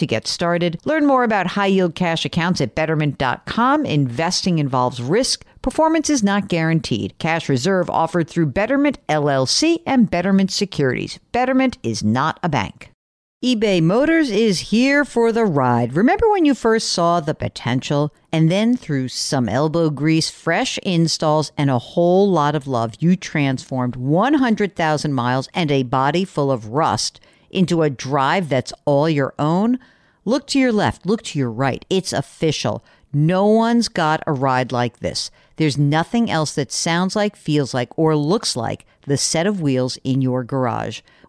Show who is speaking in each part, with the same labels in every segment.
Speaker 1: to get started. Learn more about high yield cash accounts at betterment.com. Investing involves risk. Performance is not guaranteed. Cash reserve offered through Betterment LLC and Betterment Securities. Betterment is not a bank. eBay Motors is here for the ride. Remember when you first saw the potential? And then through some elbow grease, fresh installs, and a whole lot of love, you transformed 100,000 miles and a body full of rust into a drive that's all your own? Look to your left, look to your right. It's official. No one's got a ride like this. There's nothing else that sounds like, feels like, or looks like the set of wheels in your garage.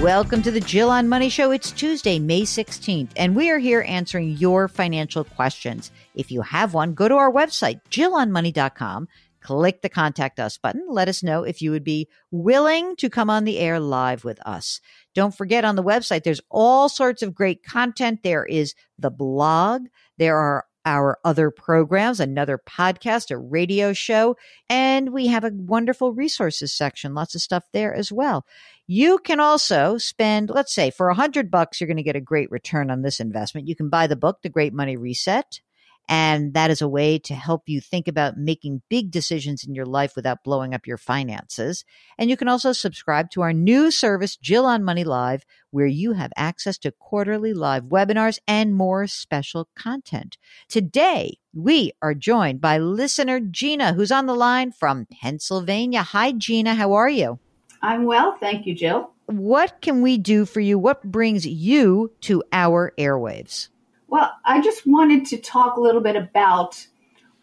Speaker 1: Welcome to the Jill on Money Show. It's Tuesday, May 16th, and we are here answering your financial questions. If you have one, go to our website, jillonmoney.com, click the contact us button. Let us know if you would be willing to come on the air live with us. Don't forget on the website, there's all sorts of great content. There is the blog. There are our other programs, another podcast, a radio show, and we have a wonderful resources section. Lots of stuff there as well. You can also spend, let's say, for a hundred bucks, you're going to get a great return on this investment. You can buy the book, The Great Money Reset. And that is a way to help you think about making big decisions in your life without blowing up your finances. And you can also subscribe to our new service, Jill on Money Live, where you have access to quarterly live webinars and more special content. Today, we are joined by listener Gina, who's on the line from Pennsylvania. Hi, Gina. How are you?
Speaker 2: I'm well. Thank you, Jill.
Speaker 1: What can we do for you? What brings you to our airwaves?
Speaker 2: Well, I just wanted to talk a little bit about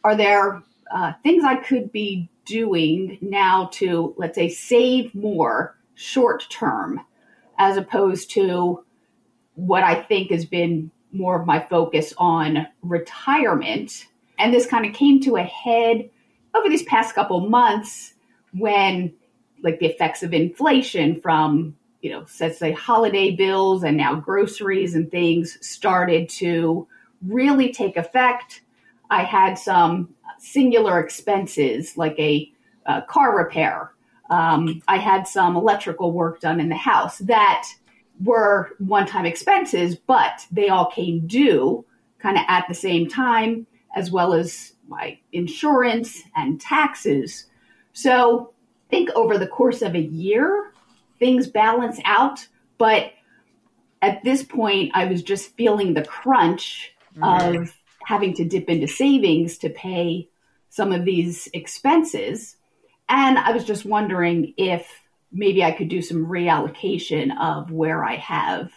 Speaker 2: are there uh, things I could be doing now to, let's say, save more short term as opposed to what I think has been more of my focus on retirement. And this kind of came to a head over these past couple months when like the effects of inflation from you know let's say holiday bills and now groceries and things started to really take effect. I had some singular expenses like a, a car repair. Um, i had some electrical work done in the house that were one-time expenses but they all came due kind of at the same time as well as my insurance and taxes. So think over the course of a year, things balance out. But at this point, I was just feeling the crunch mm-hmm. of having to dip into savings to pay some of these expenses. And I was just wondering if maybe I could do some reallocation of where I have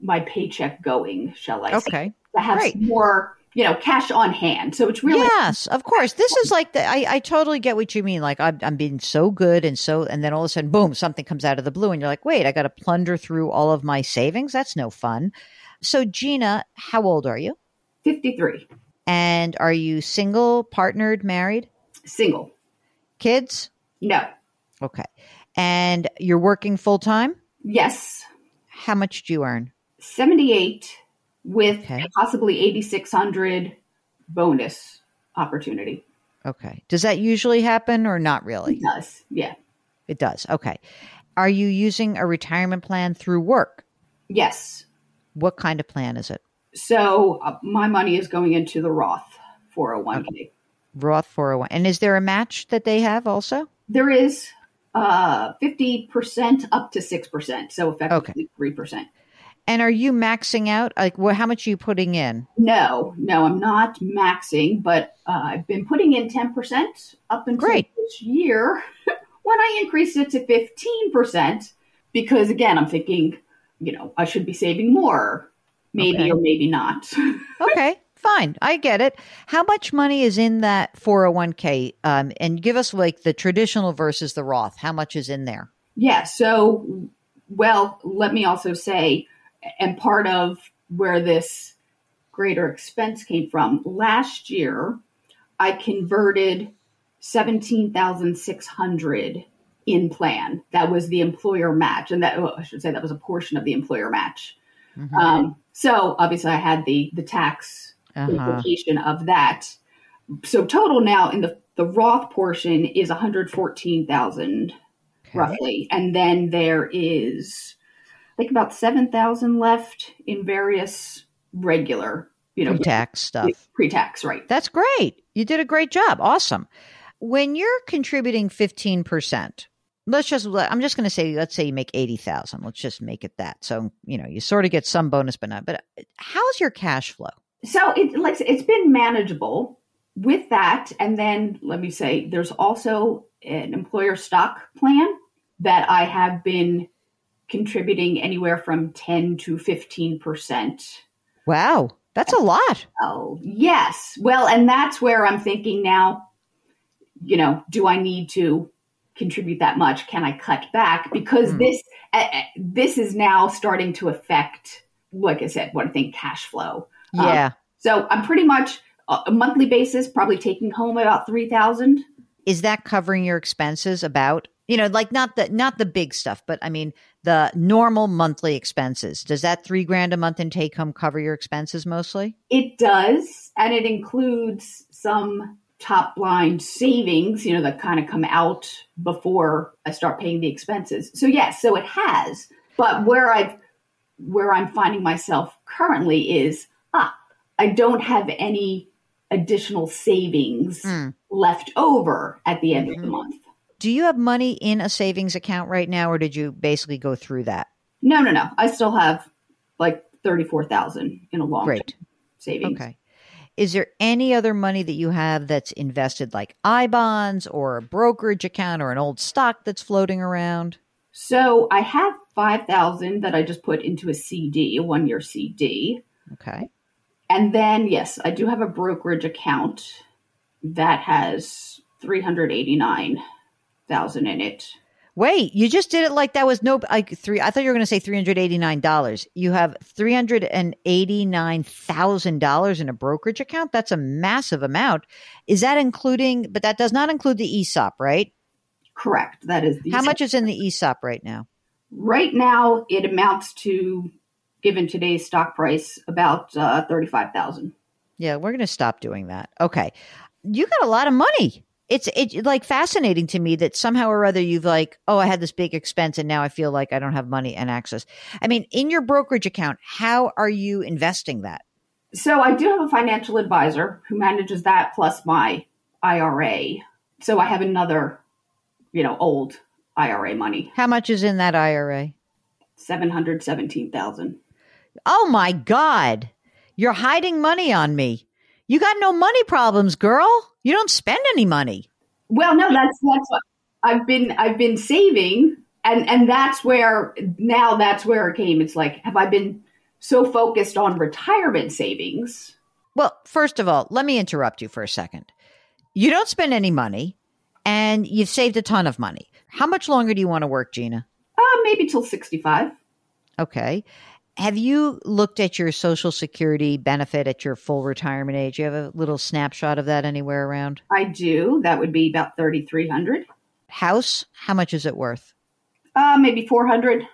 Speaker 2: my paycheck going, shall I
Speaker 1: okay. say?
Speaker 2: To have more you know, cash on hand. So it's really
Speaker 1: yes, of course. This is like the I, I totally get what you mean. Like I'm, I'm being so good and so, and then all of a sudden, boom, something comes out of the blue, and you're like, wait, I got to plunder through all of my savings. That's no fun. So Gina, how old are you?
Speaker 2: Fifty three.
Speaker 1: And are you single, partnered, married?
Speaker 2: Single.
Speaker 1: Kids?
Speaker 2: No.
Speaker 1: Okay. And you're working full time?
Speaker 2: Yes.
Speaker 1: How much do you earn?
Speaker 2: 78 with
Speaker 1: Okay.
Speaker 2: possibly 8600 bonus opportunity.
Speaker 1: Okay. Does that usually happen or not really?
Speaker 2: It does. Yeah.
Speaker 1: It does. Okay. Are you using a retirement plan through work?
Speaker 2: Yes.
Speaker 1: What kind of plan is it?
Speaker 2: So uh, my money is going into the Roth 401k.
Speaker 1: Roth 401. And is there a match that they have also?
Speaker 2: There is uh, 50% up to 6%. So effectively 3%.
Speaker 1: And are you maxing out? Like, well, how much are you putting in?
Speaker 2: No, no, I'm not maxing, but uh, I've been putting in 10% up until
Speaker 1: Great.
Speaker 2: this year when I increased it to 15%, because again, I'm thinking, you know, I should be saving more, maybe
Speaker 1: Okay.
Speaker 2: or maybe not.
Speaker 1: Okay, fine. I get it. How much money is in that 401k? Um, and give us like the traditional versus the Roth. How much is in there?
Speaker 2: yeah, so, well, let me also say, and part of where this greater expense came from, last year I converted 17,600 in plan. That was the employer match. And that, oh, I should say that was a portion of the employer match.
Speaker 1: Mhm.
Speaker 2: Um, so obviously I had the, the tax
Speaker 1: Uh-huh.
Speaker 2: implication of that. So total now in the, the Roth portion is 114,000
Speaker 1: Okay.
Speaker 2: roughly. And then there is, think about 7,000 left in various regular, you know,
Speaker 1: Pre-tax stuff.
Speaker 2: pre-tax, right?
Speaker 1: That's great. You did a great job. Awesome. When you're contributing 15%, let's just, I'm just going to say, let's say you make 80,000. Let's just make it that. So, you know, you sort of get some bonus, but not, but how's your cash flow?
Speaker 2: So it like it's been manageable with that. And then let me say, there's also an employer stock plan that I have been contributing anywhere from 10 to 15 percent.
Speaker 1: Wow. That's a lot.
Speaker 2: Oh, yes. Well, and that's where I'm thinking now, you know, do I need to contribute that much? Can I cut back? Because
Speaker 1: Hmm.
Speaker 2: this uh, this is now starting to affect, like I said, what I think cash flow. Um,
Speaker 1: Yeah.
Speaker 2: So I'm pretty much uh, a monthly basis, probably taking home about three thousand.
Speaker 1: is that covering your expenses about you know like not the not the big stuff but i mean the normal monthly expenses does that three grand a month in take home cover your expenses mostly
Speaker 2: It does, and it includes some top line savings, you know, that kind of come out before I start paying the expenses. So yes, so it has. But where I've where I'm finding myself currently is ah, I don't have any additional savings
Speaker 1: Hmm.
Speaker 2: left over at the end of the
Speaker 1: Mhm.
Speaker 2: month.
Speaker 1: Do you have money in a savings account right now or did you basically go through that
Speaker 2: No, no, no. I still have like thirty four thousand in a long
Speaker 1: great
Speaker 2: savings.
Speaker 1: okay is there any other money that you have that's invested like i bonds or a brokerage account or an old stock that's floating around
Speaker 2: So I have five thousand that I just put into a CD, a one year CD.
Speaker 1: okay
Speaker 2: And then, yes, I do have a brokerage account that has 389,000 in it.
Speaker 1: Wait, you just did it like that was no like three. I thought you were going to say three hundred eighty nine dollars. You have three hundred and eighty nine thousand dollars in a brokerage account. That's a massive amount. Is that including? But that does not include the ESOP, right?
Speaker 2: Correct. That is the
Speaker 1: How much is in the ESOP right now?
Speaker 2: Right now, it amounts to, given today's stock price, about uh, 35,000.
Speaker 1: Yeah, we're going to stop doing that. Okay, you got a lot of money. It's it's like fascinating to me that somehow or other you've like, oh, I had this big expense and now I feel like I don't have money and access. I mean, in your brokerage account, how are you investing that?
Speaker 2: So I do have a financial advisor who manages that plus my IRA. So I have another, you know, old IRA money,
Speaker 1: How much is in that IRA?
Speaker 2: 717,000.
Speaker 1: Oh my God. You're hiding money on me. You got no money problems, girl. You don't spend any money.
Speaker 2: Well, no, that's that's what I've been I've been saving, and and that's where now that's where it came. It's like, have I been so focused on retirement savings?
Speaker 1: Well, first of all, let me interrupt you for a second. You don't spend any money and you've saved a ton of money. How much longer do you want to work, Gina?
Speaker 2: Uh, maybe till sixty five.
Speaker 1: Okay. Have you looked at your Social Security benefit at your full retirement age? You have a little snapshot of that anywhere around?
Speaker 2: I do. That would be about thirty three hundred.
Speaker 1: House, how much is it worth?
Speaker 2: Uh, maybe four hundred.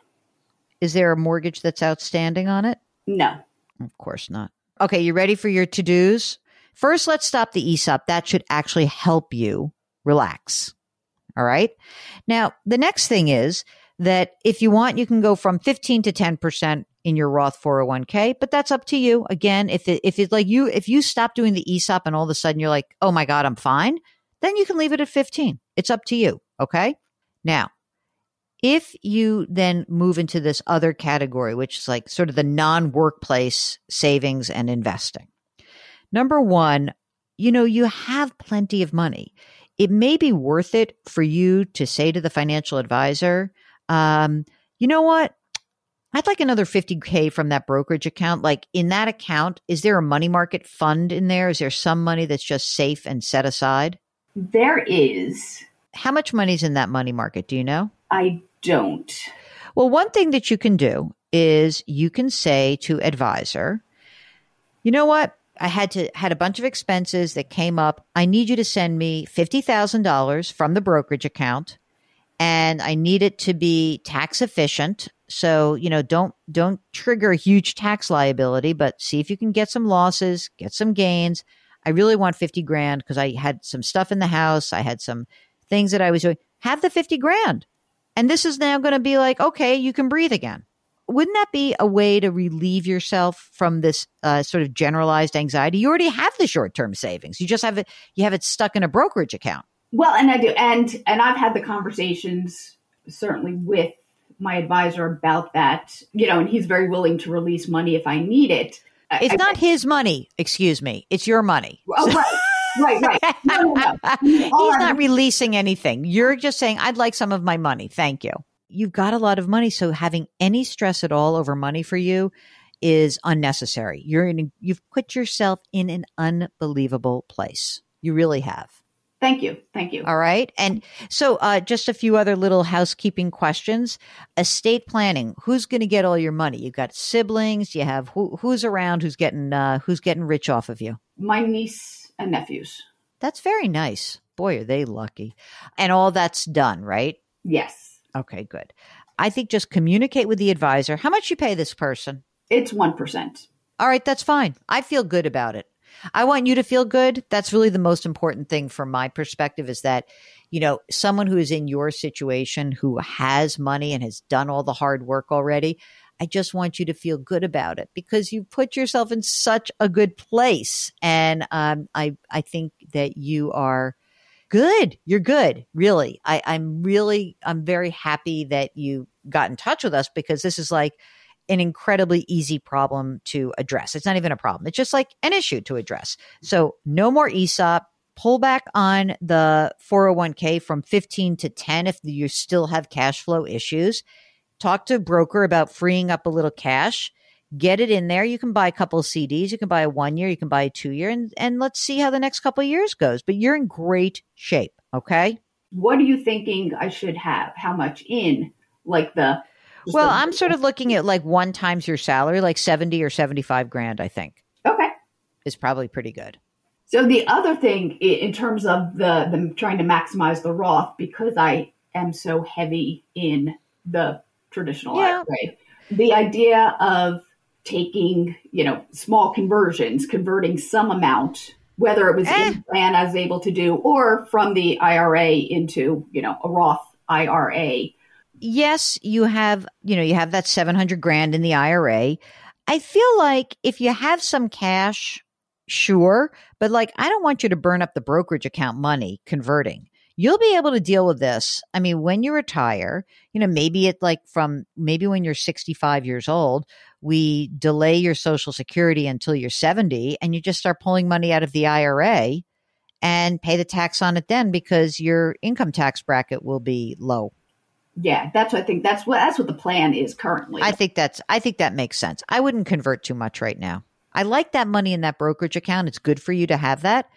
Speaker 1: Is there a mortgage that's outstanding on it?
Speaker 2: No.
Speaker 1: Of course not. Okay, you ready for your to dos? First, let's stop the ESOP. That should actually help you relax. All right. Now, the next thing is that if you want, you can go from 15 to 10% in your Roth 401k, but that's up to you. Again, if it, if it's like you, if you stop doing the ESOP and all of a sudden you're like, oh my God, I'm fine, then you can leave it at 15. It's up to you. Okay. Now, if you then move into this other category, which is like sort of the non workplace savings and investing, number one, you know, you have plenty of money. It may be worth it for you to say to the financial advisor, um, you know what? I'd like another 50K from that brokerage account. Like in that account, is there a money market fund in there? Is there some money that's just safe and set aside?
Speaker 2: There is.
Speaker 1: How much money's in that money market? Do you know?
Speaker 2: I don't.
Speaker 1: Well, one thing that you can do is you can say to advisor, you know what? I had to had a bunch of expenses that came up. I need you to send me $50,000 from the brokerage account and I need it to be tax efficient. So, you know, don't don't trigger a huge tax liability, but see if you can get some losses, get some gains. I really want 50 grand because I had some stuff in the house, I had some things that I was doing. Have the 50 grand. And this is now going to be like, okay, you can breathe again. Wouldn't that be a way to relieve yourself from this uh, sort of generalized anxiety? You already have the short term savings. You just have it. You have it stuck in a brokerage account.
Speaker 2: Well, and I do, and and I've had the conversations certainly with my advisor about that. You know, and he's very willing to release money if I need it.
Speaker 1: It's
Speaker 2: I,
Speaker 1: not his money. Excuse me. It's your money.
Speaker 2: Oh, right. Right, right. No, no, no.
Speaker 1: He's not releasing anything. You're just saying, I'd like some of my money. Thank you. You've got a lot of money. So having any stress at all over money for you is unnecessary. You're in, you've put yourself in an unbelievable place. You really have.
Speaker 2: Thank you. Thank you.
Speaker 1: All right. And so, uh, just a few other little housekeeping questions. Estate planning. Who's going to get all your money? You've got siblings. You have who, who's around? Who's getting uh, who's getting rich off of you?
Speaker 2: My niece and nephews.
Speaker 1: That's very nice. Boy, are they lucky. And all that's done, right?
Speaker 2: Yes.
Speaker 1: Okay, good. I think just communicate with the advisor. How much you pay this person?
Speaker 2: It's one percent.
Speaker 1: All right, that's fine. I feel good about it. I want you to feel good. That's really the most important thing from my perspective is that, you know, someone who is in your situation who has money and has done all the hard work already, I just want you to feel good about it because you put yourself in such a good place. And um, I, I think that you are good. You're good. Really. I, I'm really, I'm very happy that you got in touch with us because this is like, an incredibly easy problem to address. It's not even a problem. It's just like an issue to address. So no more ESOP. Pull back on the 401k from 15 to 10 if you still have cash flow issues. Talk to a broker about freeing up a little cash. Get it in there. You can buy a couple of CDs. You can buy a one year. You can buy a two year, and and let's see how the next couple of years goes. But you're in great shape. Okay.
Speaker 2: What are you thinking I should have? How much in? Like the
Speaker 1: well, I'm sort of looking at like one times your salary, like 70 or 75 grand, I think.
Speaker 2: Okay.
Speaker 1: Is probably pretty good.
Speaker 2: So the other thing in terms of the, the trying to maximize the Roth, because I am so heavy in the traditional yeah. IRA, the idea of taking, you know, small conversions, converting some amount, whether it was eh. in plan I was able to do or from the IRA into, you know, a Roth IRA
Speaker 1: yes, you have, you know, you have that 700 grand in the IRA. I feel like if you have some cash, sure, but like I don't want you to burn up the brokerage account money converting. You'll be able to deal with this. I mean, when you retire, you know, maybe it like from maybe when you're 65 years old, we delay your social security until you're 70 and you just start pulling money out of the IRA and pay the tax on it then because your income tax bracket will be low
Speaker 2: yeah, that's what I think. That's what that's what the plan is currently.
Speaker 1: I think that's I think that makes sense. I wouldn't convert too much right now. I like that money in that brokerage account. It's good for you to have that.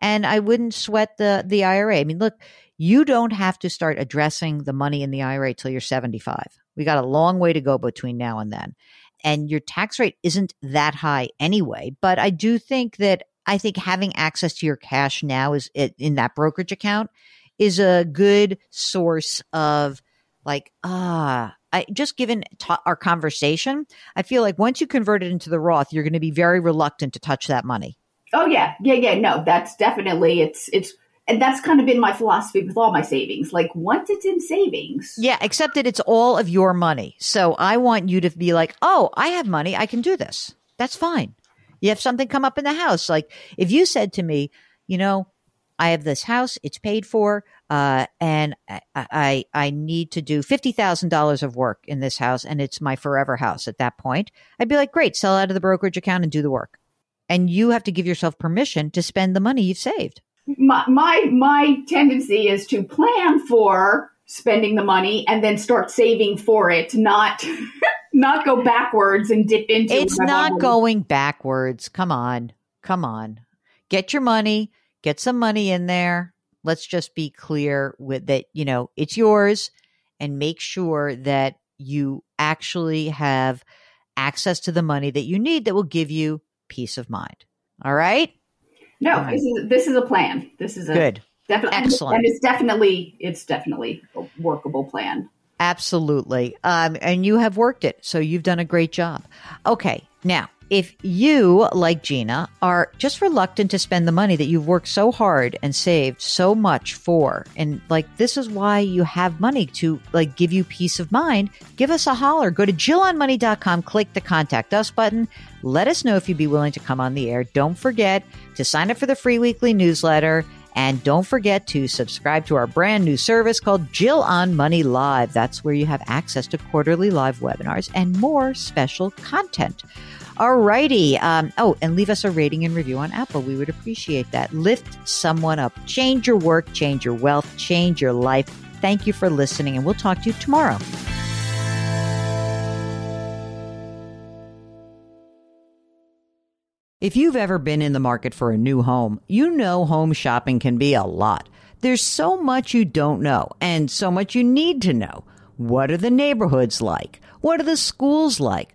Speaker 1: And I wouldn't sweat the the IRA. I mean, look, you don't have to start addressing the money in the IRA till you're 75. We got a long way to go between now and then. And your tax rate isn't that high anyway, but I do think that I think having access to your cash now is in that brokerage account is a good source of like, ah, I, just given ta- our conversation, I feel like once you convert it into the Roth, you're going to be very reluctant to touch that money.
Speaker 2: Oh yeah, yeah, yeah. No, that's definitely it's it's and that's kind of been my philosophy with all my savings. Like once it's in savings.
Speaker 1: Yeah, except that it's all of your money. So I want you to be like, oh, I have money. I can do this. That's fine. You have something come up in the house. Like if you said to me, you know, I have this house, it's paid for, uh, and I, I, I need to do $50,000 of work in this house and it's my forever house at that point. I'd be like, great, sell out of the brokerage account and do the work. And you have to give yourself permission to spend the money you've saved
Speaker 2: my my my tendency is to plan for spending the money and then start saving for it, not not go backwards and dip into
Speaker 1: It's not going backwards. Come on. Come on. Get your money, get some money in there. Let's just be clear with that, you know, it's yours and make sure that you actually have access to the money that you need that will give you peace of mind. All right?
Speaker 2: No, this is this is a plan. This is a
Speaker 1: good,
Speaker 2: definitely excellent, and it's definitely it's definitely a workable plan.
Speaker 1: Absolutely, um, and you have worked it, so you've done a great job. Okay, now if you, like Gina, are just reluctant to spend the money that you've worked so hard and saved so much for, and like this is why you have money to like give you peace of mind, give us a holler. Go to JillOnMoney.com, click the contact us button. Let us know if you'd be willing to come on the air. Don't forget to sign up for the free weekly newsletter. And don't forget to subscribe to our brand new service called Jill on Money Live. That's where you have access to quarterly live webinars and more special content. All righty. Um, oh, and leave us a rating and review on Apple. We would appreciate that. Lift someone up. Change your work, change your wealth, change your life. Thank you for listening, and we'll talk to you tomorrow. If you've ever been in the market for a new home, you know home shopping can be a lot. There's so much you don't know and so much you need to know. What are the neighborhoods like? What are the schools like?